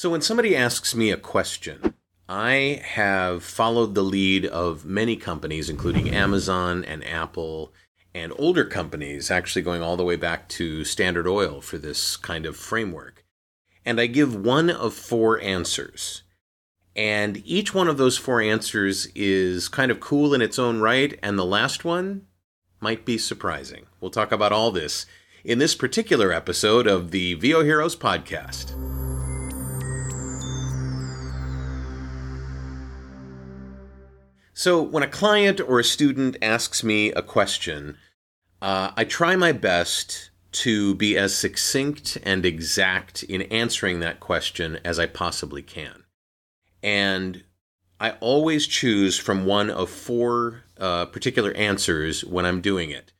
So when somebody asks me a question, I have followed the lead of many companies, including Amazon and Apple, and older companies, actually going all the way back to Standard Oil for this kind of framework. And I give one of four answers. And each one of those four answers is kind of cool in its own right, and the last one might be surprising. We'll talk about all this in this particular episode of the VO Heroes podcast. So, when a client or a student asks me a question, uh, I try my best to be as succinct and exact in answering that question as I possibly can. And I always choose from one of four uh, particular answers when I'm doing it.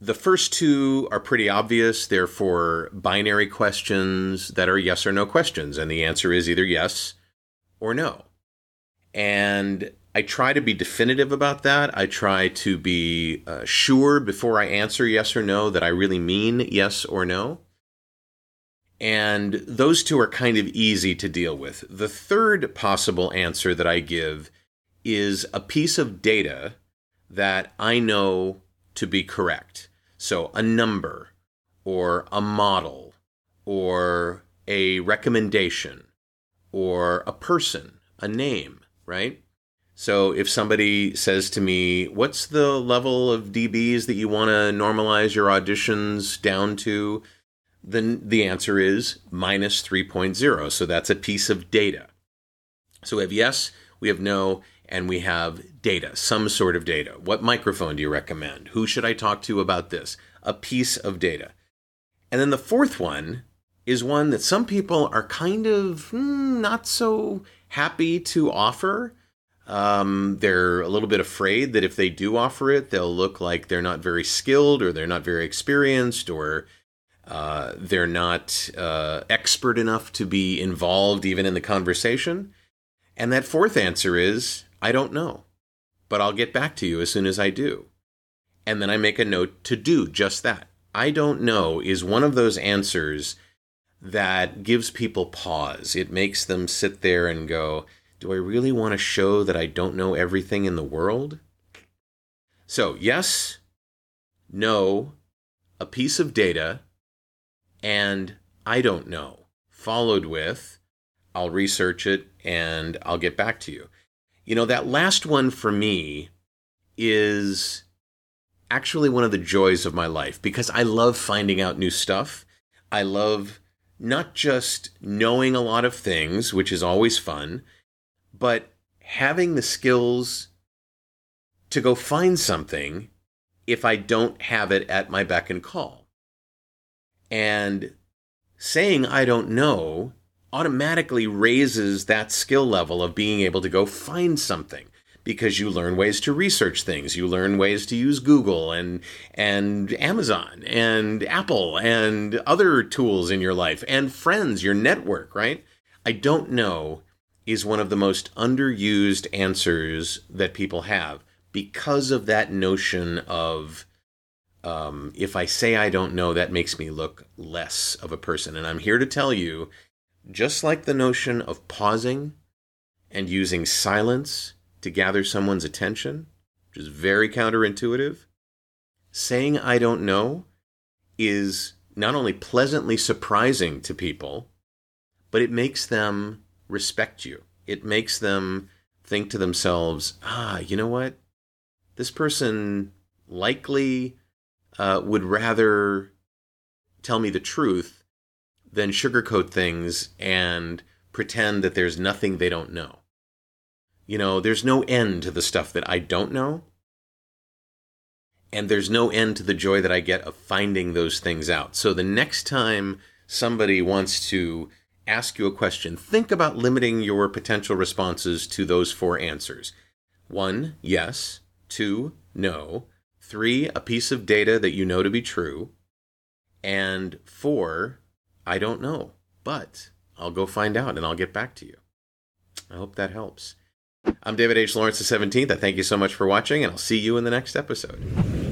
The first two are pretty obvious. They're for binary questions that are yes or no questions, and the answer is either yes or no. And I try to be definitive about that. I try to be uh, sure before I answer yes or no that I really mean yes or no. And those two are kind of easy to deal with. The third possible answer that I give is a piece of data that I know to be correct. So a number or a model or a recommendation or a person, a name, right? So if somebody says to me, "What's the level of dBs that you want to normalize your auditions down to?" then the answer is minus 3.0. So that's a piece of data. So we have yes, we have no, and we have data, some sort of data. What microphone do you recommend? Who should I talk to about this? A piece of data. And then the fourth one is one that some people are kind of mm, not so happy to offer um, they're a little bit afraid that if they do offer it, they'll look like they're not very skilled or they're not very experienced or uh, they're not uh, expert enough to be involved even in the conversation. And that fourth answer is I don't know, but I'll get back to you as soon as I do. And then I make a note to do just that. I don't know is one of those answers that gives people pause. It makes them sit there and go, do I really want to show that I don't know everything in the world? So, yes, no, a piece of data, and I don't know, followed with I'll research it and I'll get back to you. You know, that last one for me is actually one of the joys of my life because I love finding out new stuff. I love not just knowing a lot of things, which is always fun, but having the skills to go find something if I don't have it at my beck and call. And saying I don't know automatically raises that skill level of being able to go find something because you learn ways to research things you learn ways to use google and and amazon and apple and other tools in your life and friends your network right i don't know is one of the most underused answers that people have because of that notion of um, if I say I don't know, that makes me look less of a person. And I'm here to tell you, just like the notion of pausing and using silence to gather someone's attention, which is very counterintuitive, saying I don't know is not only pleasantly surprising to people, but it makes them respect you. It makes them think to themselves, ah, you know what? This person likely uh, would rather tell me the truth than sugarcoat things and pretend that there's nothing they don't know. You know, there's no end to the stuff that I don't know. And there's no end to the joy that I get of finding those things out. So the next time somebody wants to ask you a question, think about limiting your potential responses to those four answers. One, yes. Two, no. Three, a piece of data that you know to be true. And four, I don't know, but I'll go find out and I'll get back to you. I hope that helps. I'm David H. Lawrence the 17th. I thank you so much for watching, and I'll see you in the next episode.